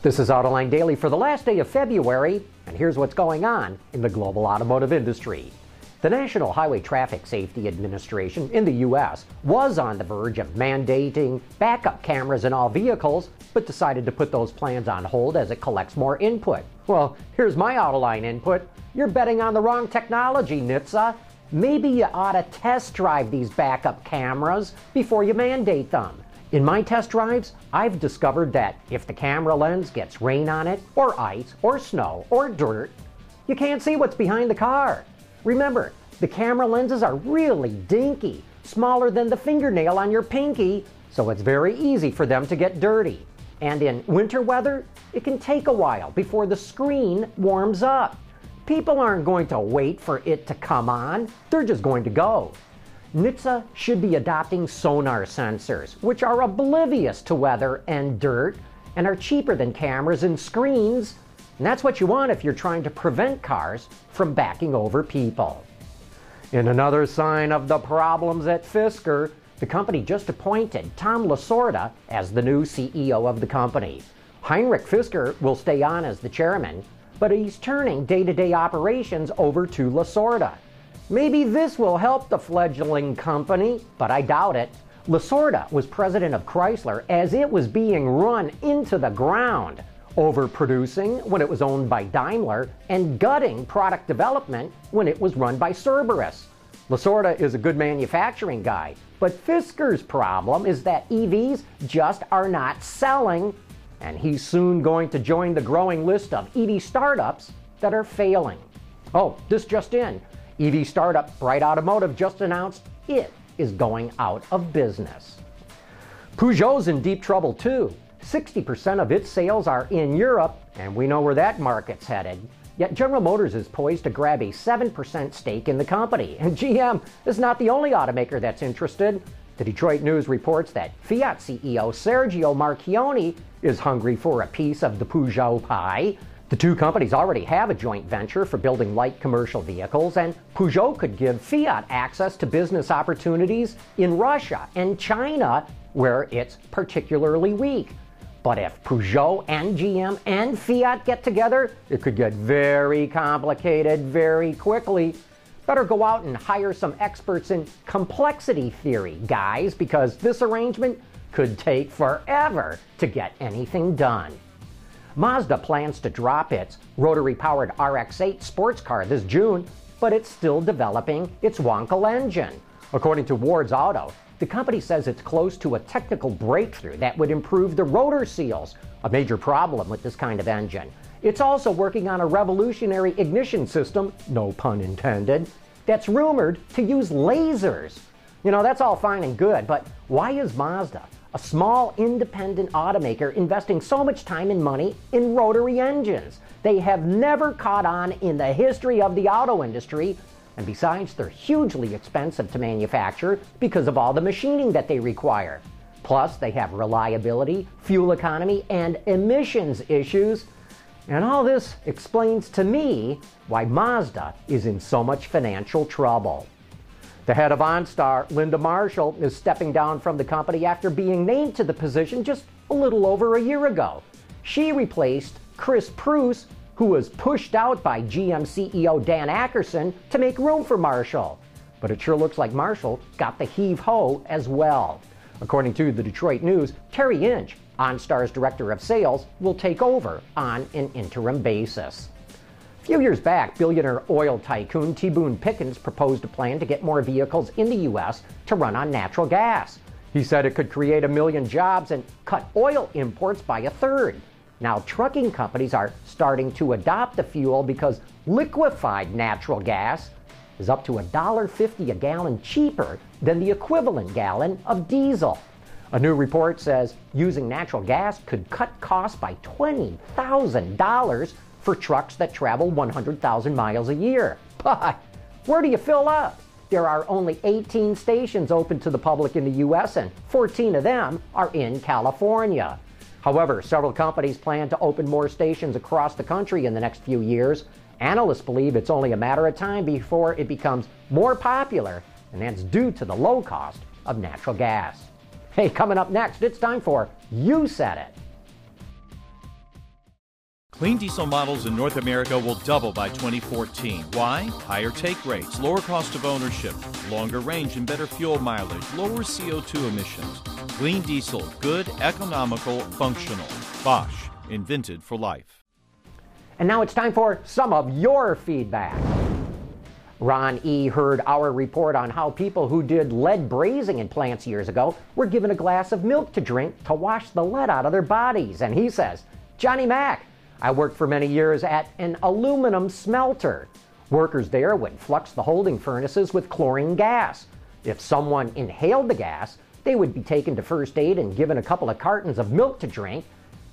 This is Autoline Daily for the last day of February, and here's what's going on in the global automotive industry. The National Highway Traffic Safety Administration in the U.S. was on the verge of mandating backup cameras in all vehicles, but decided to put those plans on hold as it collects more input. Well, here's my Autoline input. You're betting on the wrong technology, NHTSA. Maybe you ought to test drive these backup cameras before you mandate them. In my test drives, I've discovered that if the camera lens gets rain on it, or ice, or snow, or dirt, you can't see what's behind the car. Remember, the camera lenses are really dinky, smaller than the fingernail on your pinky, so it's very easy for them to get dirty. And in winter weather, it can take a while before the screen warms up. People aren't going to wait for it to come on, they're just going to go. NHTSA should be adopting sonar sensors, which are oblivious to weather and dirt and are cheaper than cameras and screens. And that's what you want if you're trying to prevent cars from backing over people. In another sign of the problems at Fisker, the company just appointed Tom Lasorda as the new CEO of the company. Heinrich Fisker will stay on as the chairman, but he's turning day to day operations over to Lasorda. Maybe this will help the fledgling company, but I doubt it. Lasorda was president of Chrysler as it was being run into the ground, overproducing when it was owned by Daimler and gutting product development when it was run by Cerberus. Lasorda is a good manufacturing guy, but Fisker's problem is that EVs just are not selling, and he's soon going to join the growing list of EV startups that are failing. Oh, this just in. EV startup Bright Automotive just announced it is going out of business. Peugeot's in deep trouble too. 60% of its sales are in Europe, and we know where that market's headed. Yet General Motors is poised to grab a 7% stake in the company, and GM is not the only automaker that's interested. The Detroit News reports that Fiat CEO Sergio Marchionne is hungry for a piece of the Peugeot pie. The two companies already have a joint venture for building light commercial vehicles, and Peugeot could give Fiat access to business opportunities in Russia and China, where it's particularly weak. But if Peugeot and GM and Fiat get together, it could get very complicated very quickly. Better go out and hire some experts in complexity theory, guys, because this arrangement could take forever to get anything done. Mazda plans to drop its rotary powered RX 8 sports car this June, but it's still developing its Wankel engine. According to Ward's Auto, the company says it's close to a technical breakthrough that would improve the rotor seals, a major problem with this kind of engine. It's also working on a revolutionary ignition system, no pun intended, that's rumored to use lasers. You know, that's all fine and good, but why is Mazda, a small independent automaker investing so much time and money in rotary engines. They have never caught on in the history of the auto industry, and besides, they're hugely expensive to manufacture because of all the machining that they require. Plus, they have reliability, fuel economy, and emissions issues. And all this explains to me why Mazda is in so much financial trouble. The head of OnStar, Linda Marshall, is stepping down from the company after being named to the position just a little over a year ago. She replaced Chris Preuss, who was pushed out by GM CEO Dan Akerson to make room for Marshall. But it sure looks like Marshall got the heave ho as well. According to the Detroit News, Terry Inch, OnStar's director of sales, will take over on an interim basis few years back, billionaire oil tycoon T. Boone Pickens proposed a plan to get more vehicles in the U.S. to run on natural gas. He said it could create a million jobs and cut oil imports by a third. Now, trucking companies are starting to adopt the fuel because liquefied natural gas is up to $1.50 a gallon cheaper than the equivalent gallon of diesel. A new report says using natural gas could cut costs by $20,000 for trucks that travel 100,000 miles a year. But where do you fill up? There are only 18 stations open to the public in the U.S., and 14 of them are in California. However, several companies plan to open more stations across the country in the next few years. Analysts believe it's only a matter of time before it becomes more popular, and that's due to the low cost of natural gas. Hey, coming up next, it's time for You Said It. Clean diesel models in North America will double by 2014. Why? Higher take rates, lower cost of ownership, longer range and better fuel mileage, lower CO2 emissions. Clean diesel, good, economical, functional. Bosch, invented for life. And now it's time for some of your feedback. Ron E. heard our report on how people who did lead brazing in plants years ago were given a glass of milk to drink to wash the lead out of their bodies. And he says, Johnny Mac, I worked for many years at an aluminum smelter. Workers there would flux the holding furnaces with chlorine gas. If someone inhaled the gas, they would be taken to first aid and given a couple of cartons of milk to drink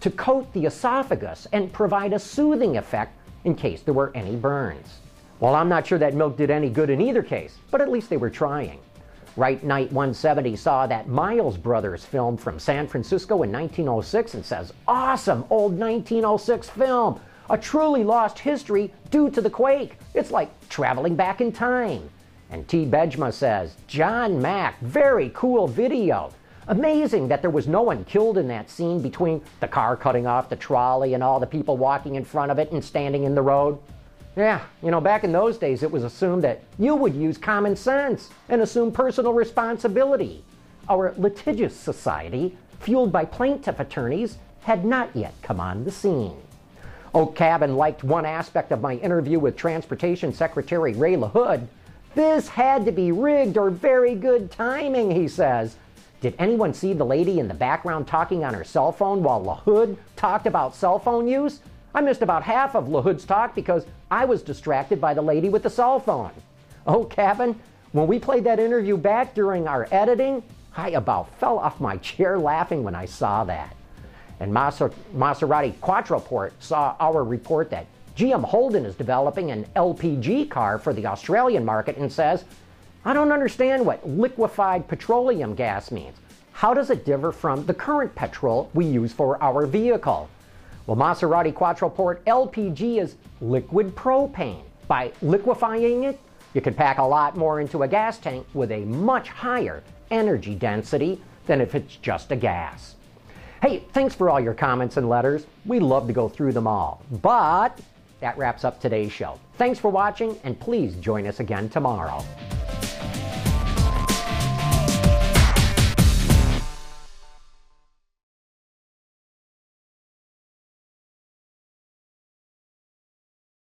to coat the esophagus and provide a soothing effect in case there were any burns. Well, I'm not sure that milk did any good in either case, but at least they were trying. Right Night 170 saw that Miles Brothers film from San Francisco in 1906 and says, Awesome old 1906 film! A truly lost history due to the quake. It's like traveling back in time. And T. Bejma says, John Mack, very cool video. Amazing that there was no one killed in that scene between the car cutting off the trolley and all the people walking in front of it and standing in the road. Yeah, you know, back in those days, it was assumed that you would use common sense and assume personal responsibility. Our litigious society, fueled by plaintiff attorneys, had not yet come on the scene. Oak Cabin liked one aspect of my interview with Transportation Secretary Ray LaHood. This had to be rigged or very good timing, he says. Did anyone see the lady in the background talking on her cell phone while LaHood talked about cell phone use? I missed about half of LaHood's talk because I was distracted by the lady with the cell phone. Oh, Kevin, when we played that interview back during our editing, I about fell off my chair laughing when I saw that. And Maser- Maserati Quattroporte saw our report that GM Holden is developing an LPG car for the Australian market and says, I don't understand what liquefied petroleum gas means. How does it differ from the current petrol we use for our vehicle? Well, Maserati Quattroporte LPG is liquid propane. By liquefying it, you can pack a lot more into a gas tank with a much higher energy density than if it's just a gas. Hey, thanks for all your comments and letters. We love to go through them all. But that wraps up today's show. Thanks for watching, and please join us again tomorrow.